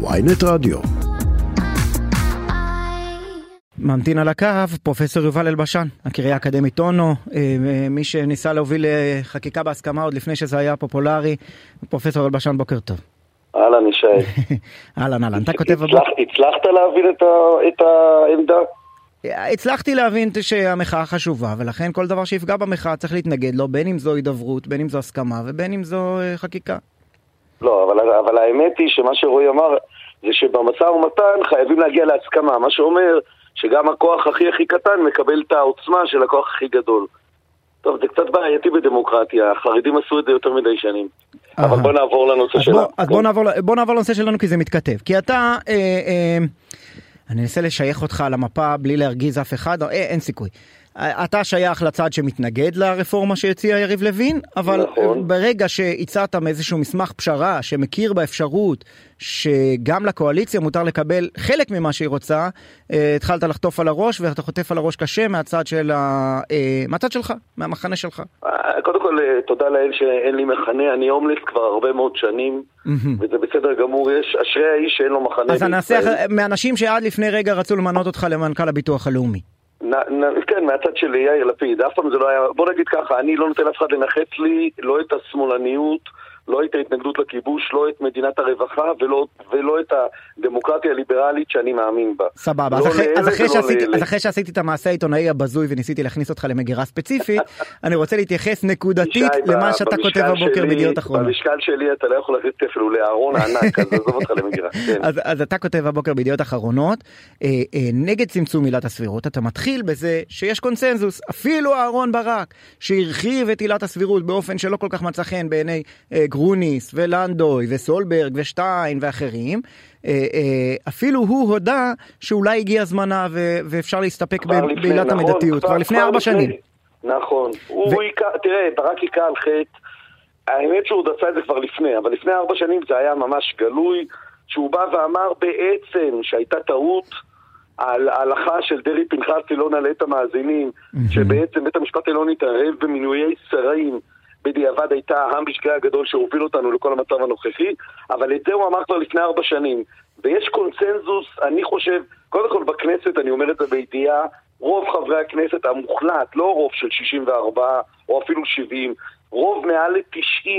ויינט רדיו. ממתין על הקו פרופסור יובל אלבשן, הקריה האקדמית אונו, אה, מי שניסה להוביל אה, חקיקה בהסכמה עוד לפני שזה היה פופולרי. פרופסור אלבשן, בוקר טוב. אהלן, ישי. אהלן, אהלן. אתה כותב. הצלחת להבין את, העמדה? הצלחתי להבין שהמחאה חשובה, ולכן כל דבר שיפגע במחאה צריך להתנגד לו, בין אם זו הידברות, בין אם זו הסכמה ובין אם זו אה, חקיקה. לא, אבל, אבל האמת היא שמה שרועי אמר זה שבמשא ומתן חייבים להגיע להסכמה, מה שאומר שגם הכוח הכי הכי קטן מקבל את העוצמה של הכוח הכי גדול. טוב, זה קצת בעייתי בדמוקרטיה, החרדים עשו את זה יותר מדי שנים. אבל בוא נעבור לנושא שלנו. אז בוא נעבור, בוא נעבור לנושא שלנו כי זה מתכתב. כי אתה, אה, אה, אני אנסה לשייך אותך למפה בלי להרגיז אף אחד, אה, אין סיכוי. אתה שייך לצד שמתנגד לרפורמה שהציע יריב לוין, אבל נכון. ברגע שהצעת מאיזשהו מסמך פשרה שמכיר באפשרות שגם לקואליציה מותר לקבל חלק ממה שהיא רוצה, אה, התחלת לחטוף על הראש ואתה חוטף על הראש קשה מהצד, של ה... אה, מהצד שלך, מהמחנה שלך. אה, קודם כל, תודה לאל שאין לי מחנה, אני הומלס כבר הרבה מאוד שנים, וזה בסדר גמור, יש אשרי האיש שאין לו מחנה. אז נעשה מאנשים שעד לפני רגע רצו למנות אותך למנכ"ל הביטוח הלאומי. כן, מהצד של יאיר לפיד, אף פעם זה לא היה, בוא נגיד ככה, אני לא נותן לאף אחד לנחץ לי לא את השמאלניות, לא את ההתנגדות לכיבוש, לא את מדינת הרווחה ולא, ולא את הדמוקרטיה הליברלית שאני מאמין בה. סבבה, אז, לא אחרי, אז, אחרי שעשיתי, אז אחרי שעשיתי את המעשה העיתונאי הבזוי וניסיתי להכניס אותך למגירה ספציפית, אני רוצה להתייחס נקודתית למה שאתה כותב הבוקר בידיעות אחרונות. במשקל שלי אתה לא יכול להכניס אפילו לארון ענק, אז עזוב אותך למגירה. כן. אז, אז אתה כותב הבוקר בידיעות אחרונות, אה, אה, נגד צמצום עילת הסבירות, אתה מתחיל בזה שיש קונסנזוס, אפילו אהרון ברק, שהרחיב את עילת הסבירות באופן שלא כל כך מצא חן בעיני אה, גרוניס ולנדוי וסולברג ושטיין ואחרים, אה, אה, אפילו הוא הודה שאולי הגיע זמנה ואפשר להסתפק בעילת נכון, המידתיות, כבר לפני ארבע שנים. נכון, הוא היכה, תראה, ברק היכה על חטא, האמת שהוא עוד עשה את זה כבר לפני, אבל לפני ארבע שנים זה היה ממש גלוי, שהוא בא ואמר בעצם שהייתה טעות על ההלכה של דרעי פנחסי לא נעלה את המאזינים, שבעצם בית המשפט העליון התערב במינויי שרים בדיעבד הייתה המשקע הגדול שהוביל אותנו לכל המצב הנוכחי, אבל את זה הוא אמר כבר לפני ארבע שנים. ויש קונצנזוס, אני חושב, קודם כל בכנסת, אני אומר את זה בידיעה, רוב חברי הכנסת המוחלט, לא רוב של 64 או אפילו 70, רוב מעל ל-90,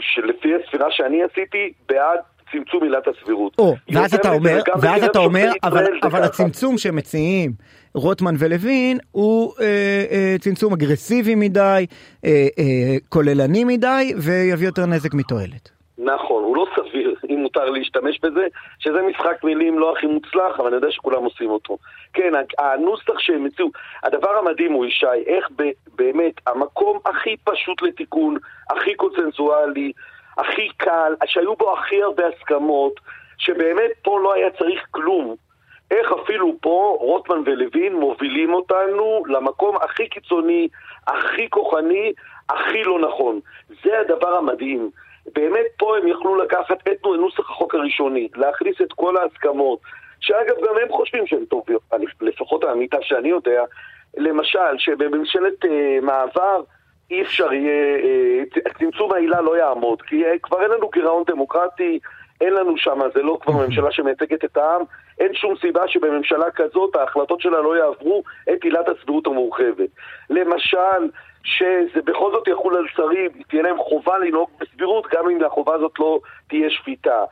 שלפי הספירה שאני עשיתי, בעד צמצום עילת הסבירות. או, ואז אתה אומר, ואז אתה אומר, אבל, אבל הצמצום שמציעים רוטמן ולוין הוא אה, אה, צמצום אגרסיבי מדי, אה, אה, כוללני מדי, ויביא יותר נזק מתועלת. נכון, הוא לא סביר, אם מותר להשתמש בזה, שזה משחק מילים לא הכי מוצלח, אבל אני יודע שכולם עושים אותו. כן, הנוסח שהם הציעו, הדבר המדהים הוא, ישי, איך באמת המקום הכי פשוט לתיקון, הכי קונצנזואלי, הכי קל, שהיו בו הכי הרבה הסכמות, שבאמת פה לא היה צריך כלום. איך אפילו פה רוטמן ולוין מובילים אותנו למקום הכי קיצוני, הכי כוחני, הכי לא נכון. זה הדבר המדהים. באמת פה הם יכלו לקחת את נוסח החוק הראשוני, להכניס את כל ההסכמות, שאגב גם הם חושבים שהן טובות, לפחות האמיתה שאני יודע, למשל שבממשלת uh, מעבר אי אפשר יהיה, uh, צמצום העילה לא יעמוד, כי uh, כבר אין לנו גירעון דמוקרטי, אין לנו שם, זה לא כבר ממשלה שמייצגת את העם, אין שום סיבה שבממשלה כזאת ההחלטות שלה לא יעברו את עילת הסבירות המורחבת. למשל, שזה בכל זאת יחול על שרים, תהיה להם חובה לנהוג בסבירות, גם אם החובה הזאת לא תהיה שפיטה.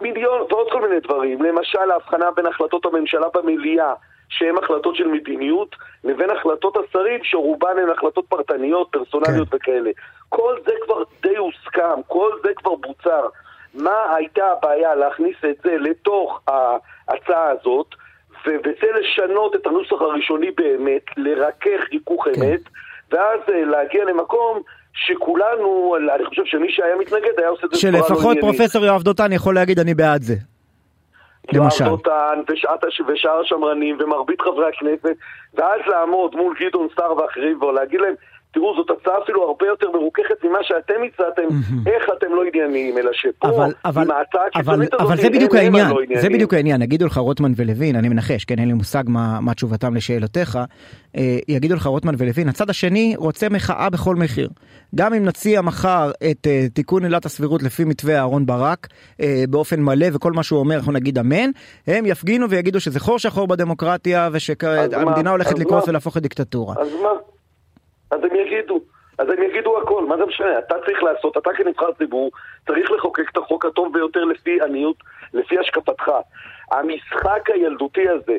מיליון ועוד כל מיני דברים. למשל, ההבחנה בין החלטות הממשלה במליאה, שהן החלטות של מדיניות, לבין החלטות השרים, שרובן הן החלטות פרטניות, פרסונליות כן. וכאלה. כל זה כבר די הוסכם, כל זה כבר בוצר. מה הייתה הבעיה להכניס את זה לתוך ההצעה הזאת, וזה לשנות את הנוסח הראשוני באמת, לרכך ריכוך כן. אמת, ואז אה, להגיע למקום שכולנו, אני חושב שמי שהיה מתנגד היה עושה את זה שלפחות פרופסור יואב דותן יכול להגיד אני בעד זה. למשל. דותן ושאר השמרנים ומרבית חברי הכנסת, ואז לעמוד מול גדעון סער ואחרים ולהגיד להם תראו, זאת הצעה אפילו הרבה יותר מרוככת ממה שאתם הצעתם, איך אתם לא ענייניים, אלא שפה, אבל, אבל, עם ההצעה הקיצונית הזאת, אבל זה בדיוק העניין, הלא זה. בדיוק העניין, יגידו לך רוטמן ולוין, אני מנחש, כן, אין לי מושג מה, מה תשובתם לשאלותיך, אה, יגידו לך רוטמן ולוין, הצד השני רוצה מחאה בכל מחיר. גם אם נציע מחר את אה, תיקון עילת הסבירות לפי מתווה אהרן ברק, אה, באופן מלא, וכל מה שהוא אומר אנחנו נגיד אמן, הם יפגינו ויגידו שזה חור שחור בדמוקרטיה, ושהמדינה? הולכת לקרוס? ולהפוך לדיקטטורה. אז מה? אז הם יגידו. אז הם יגידו הכל, מה זה משנה? אתה צריך לעשות, אתה כנבחר ציבור, צריך לחוקק את החוק הטוב ביותר לפי עניות, לפי השקפתך. המשחק הילדותי הזה,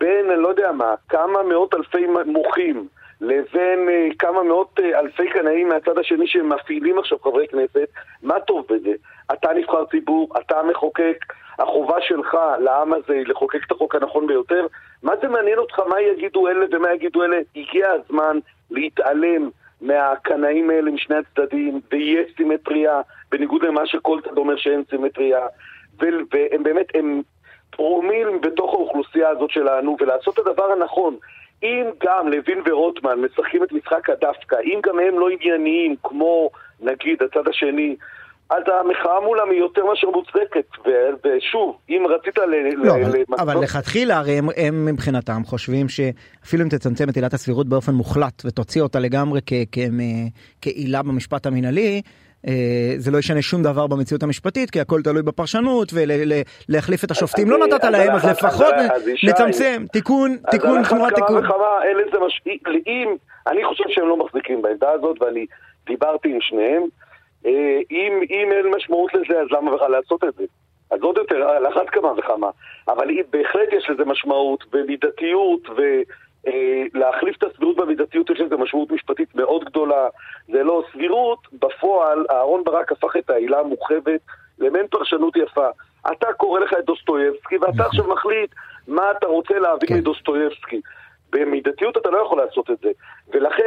בין, לא יודע מה, כמה מאות אלפי מוחים, לבין אה, כמה מאות אה, אלפי קנאים מהצד השני שמפעילים עכשיו חברי כנסת, מה טוב בזה? אתה נבחר ציבור, אתה המחוקק, החובה שלך לעם הזה היא לחוקק את החוק הנכון ביותר. מה זה מעניין אותך מה יגידו אלה ומה יגידו אלה? הגיע הזמן להתעלם מהקנאים האלה משני הצדדים, ויש סימטריה, בניגוד למה שכל צד אומר שאין סימטריה, והם באמת, הם פרומיל בתוך האוכלוסייה הזאת שלנו, ולעשות את הדבר הנכון. אם גם לוין ורוטמן משחקים את משחק הדווקא, אם גם הם לא ענייניים כמו נגיד הצד השני, אז המחאה מולם היא יותר מאשר מוצדקת. ו- ושוב, אם רצית ל... לא, ל- אבל, לכתחילה הרי הם, הם מבחינתם חושבים שאפילו אם תצמצם את עילת הסבירות באופן מוחלט ותוציא אותה לגמרי כ, כ, כעילה במשפט המינהלי, אה, זה לא ישנה שום דבר במציאות המשפטית כי הכל תלוי בפרשנות ולהחליף את השופטים לא נתת להם אז לפחות נצמצם תיקון תיקון תמורת תיקון. אם, אני חושב שהם לא מחזיקים בעמדה הזאת, ואני דיברתי עם שניהם, אם, אם אין משמעות לזה, אז למה בכלל לעשות את זה? אז עוד יותר, על אחת כמה וכמה. אבל אם- בהחלט יש לזה משמעות, ומידתיות, ולהחליף את הסבירות במידתיות יש לזה משמעות משפטית מאוד גדולה. זה לא סבירות, בפועל אהרן ברק הפך את העילה המורחבת למעין פרשנות יפה. אתה קורא לך את דוסטויבסקי, ואתה עכשיו מחליט מה אתה רוצה להבין כן. מדוסטויבסקי. במידתיות אתה לא יכול לעשות את זה. ולכן,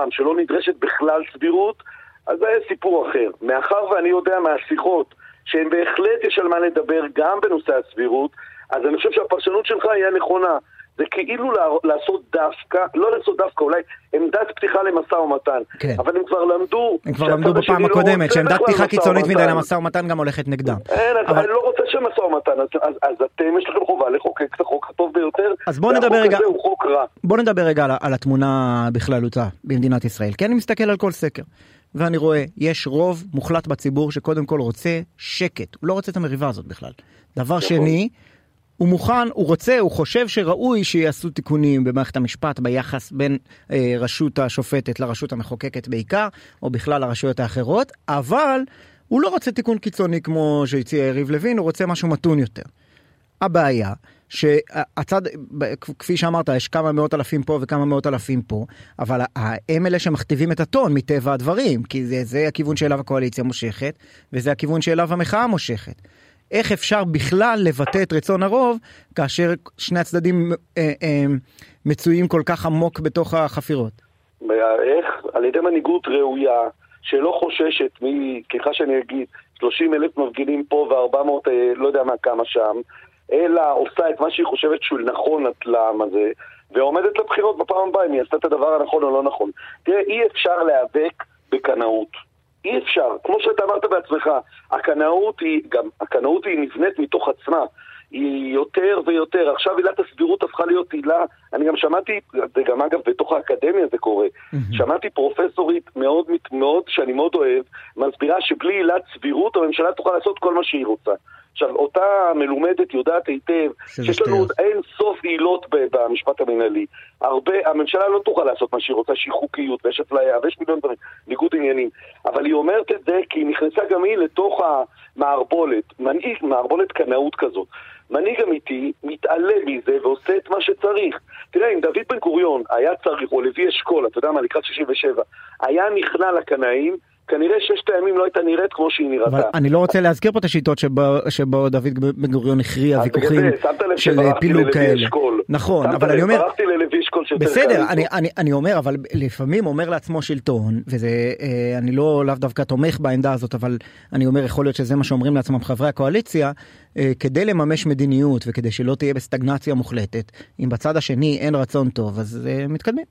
עולמם, שלא נדרשת בכלל סבירות, אז זה סיפור אחר. מאחר ואני יודע מהשיחות שהן בהחלט יש על מה לדבר גם בנושא הסבירות, אז אני חושב שהפרשנות שלך היא הנכונה. זה כאילו לעשות דווקא, לא לעשות דווקא, אולי עמדת פתיחה למשא ומתן. כן. אבל הם כבר למדו... הם כבר למדו בפעם לא הקודמת רוצה שעמדת פתיחה קיצונית מדי. למשא ומתן גם הולכת נגדם. אין, אבל- אני לא רוצה שמשא ומתן, אז, אז, אז אתם יש לכם חובה לחוקק את החוק הטוב ביותר. אז בואו נדבר רגע- הזה הוא חוק רע. בוא נדבר רגע על, על התמונה בכללותה במדינת ישראל כי אני מסתכל על כל סקר ואני רואה יש רוב מוחלט בציבור שקודם כל רוצה שקט הוא לא רוצה את המריבה הזאת בכלל. דבר נכון. שני הוא מוכן הוא רוצה הוא חושב שראוי שיעשו תיקונים במערכת המשפט ביחס בין אה, רשות השופטת לרשות המחוקקת בעיקר או בכלל הרשויות האחרות אבל הוא לא רוצה תיקון קיצוני כמו שהציע יריב לוין הוא רוצה משהו מתון יותר. הבעיה שהצד, כפי שאמרת, יש כמה מאות אלפים פה וכמה מאות אלפים פה, אבל הם אלה שמכתיבים את הטון מטבע הדברים, כי זה, זה הכיוון שאליו הקואליציה מושכת, וזה הכיוון שאליו המחאה מושכת. איך אפשר בכלל לבטא את רצון הרוב, כאשר שני הצדדים אה, אה, מצויים כל כך עמוק בתוך החפירות? איך? על ידי מנהיגות ראויה, שלא חוששת מ... סליחה שאני אגיד, 30 אלף מפגינים פה ו-400, לא יודע מה, כמה שם, אלא עושה את מה שהיא חושבת שהוא נכון לעם הזה, ועומדת לבחירות בפעם הבאה אם היא עשתה את הדבר הנכון או לא נכון. תראה, אי אפשר להיאבק בקנאות. אי אפשר. כמו שאתה אמרת בעצמך, הקנאות היא, גם הקנאות היא נבנית מתוך עצמה. היא יותר ויותר, עכשיו עילת הסבירות הפכה להיות עילה, אני גם שמעתי, זה גם אגב בתוך האקדמיה זה קורה, mm-hmm. שמעתי פרופסורית מאוד, מאוד, שאני מאוד אוהב, מסבירה שבלי עילת סבירות הממשלה תוכל לעשות כל מה שהיא רוצה. עכשיו, אותה מלומדת יודעת היטב שיש לנו עוד אין סוף עילות במשפט המנהלי. הרבה, הממשלה לא תוכל לעשות מה שהיא רוצה, שהיא חוקיות ויש אפליה ויש מיליון דברים, ניגוד עניינים. אבל היא אומרת את זה כי היא נכנסה גם היא לתוך המערבולת, מנהיג, מערבולת קנאות כזאת. מנהיג אמיתי מתעלם מזה ועושה את מה שצריך. תראה, אם דוד בן גוריון היה צריך, או לוי אשכול, אתה יודע מה, לקראת 67, היה נכנע לקנאים, כנראה ששת הימים לא הייתה נראית כמו שהיא נראתה. אבל אני לא רוצה להזכיר פה את השיטות שבו, שבו דוד בן גוריון הכריע ויכוחים של פילוג כאלה. נכון, אבל אני אומר... ללוי אשכול שיותר בסדר, אני, אני, אני אומר, אבל לפעמים אומר לעצמו שלטון, וזה, אה, אני לא לאו דווקא תומך בעמדה הזאת, אבל אני אומר, יכול להיות שזה מה שאומרים לעצמם חברי הקואליציה, אה, כדי לממש מדיניות וכדי שלא תהיה בסטגנציה מוחלטת, אם בצד השני אין רצון טוב, אז אה, מתקדמים.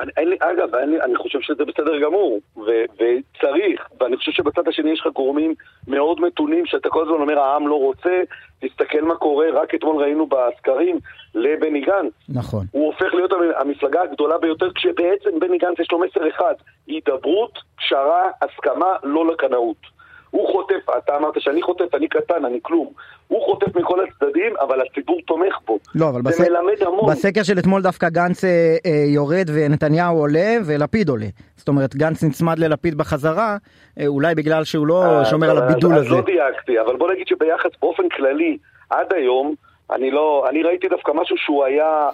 אני, לי, אגב, לי, אני חושב שזה בסדר גמור, ו, וצריך, ואני חושב שבצד השני יש לך גורמים מאוד מתונים, שאתה כל הזמן אומר העם לא רוצה, תסתכל מה קורה, רק אתמול ראינו בסקרים לבני גנץ. נכון. הוא הופך להיות המפלגה הגדולה ביותר, כשבעצם בני גנץ יש לו מסר אחד, הידברות, פשרה, הסכמה, לא לקנאות. הוא חוטף, אתה אמרת שאני חוטף, אני קטן, אני כלום. הוא חוטף מכל הצדדים, אבל הציבור תומך בו. לא, אבל זה בס... מלמד המון. בסקר של אתמול דווקא גנץ אה, אה, יורד ונתניהו עולה ולפיד עולה. זאת אומרת, גנץ נצמד ללפיד בחזרה, אה, אולי בגלל שהוא לא אה, שומר על אז- הבידול אז הזה. לא דייקתי, אבל בוא נגיד שביחס באופן כללי, עד היום, אני לא, אני ראיתי דווקא משהו שהוא היה,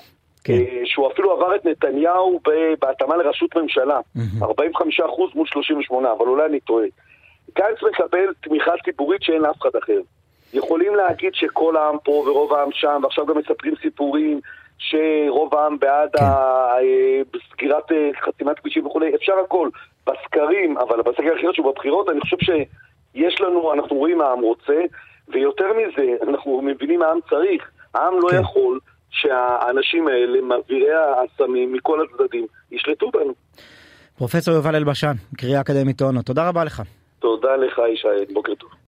כן. אה, שהוא אפילו עבר את נתניהו בהתאמה לראשות ממשלה. מהמם. 45% מול 38, אבל אולי אני טועה. גנץ מקבל תמיכה ציבורית שאין לאף אחד אחר. יכולים להגיד שכל העם פה ורוב העם שם, ועכשיו גם מספרים סיפורים שרוב העם בעד כן. אה, סגירת אה, חסימת כבישים וכולי, אפשר הכל. בסקרים, אבל בסקר הכי שהוא בבחירות, אני חושב שיש לנו, אנחנו רואים מה העם רוצה, ויותר מזה, אנחנו מבינים מה העם צריך. העם לא כן. יכול שהאנשים האלה, מעבירי הסמים מכל הצדדים, ישלטו בנו. פרופסור יובל אלבשן, קריאה אקדמית אונו, תודה רבה לך. תודה לך, ישי, בוקר טוב.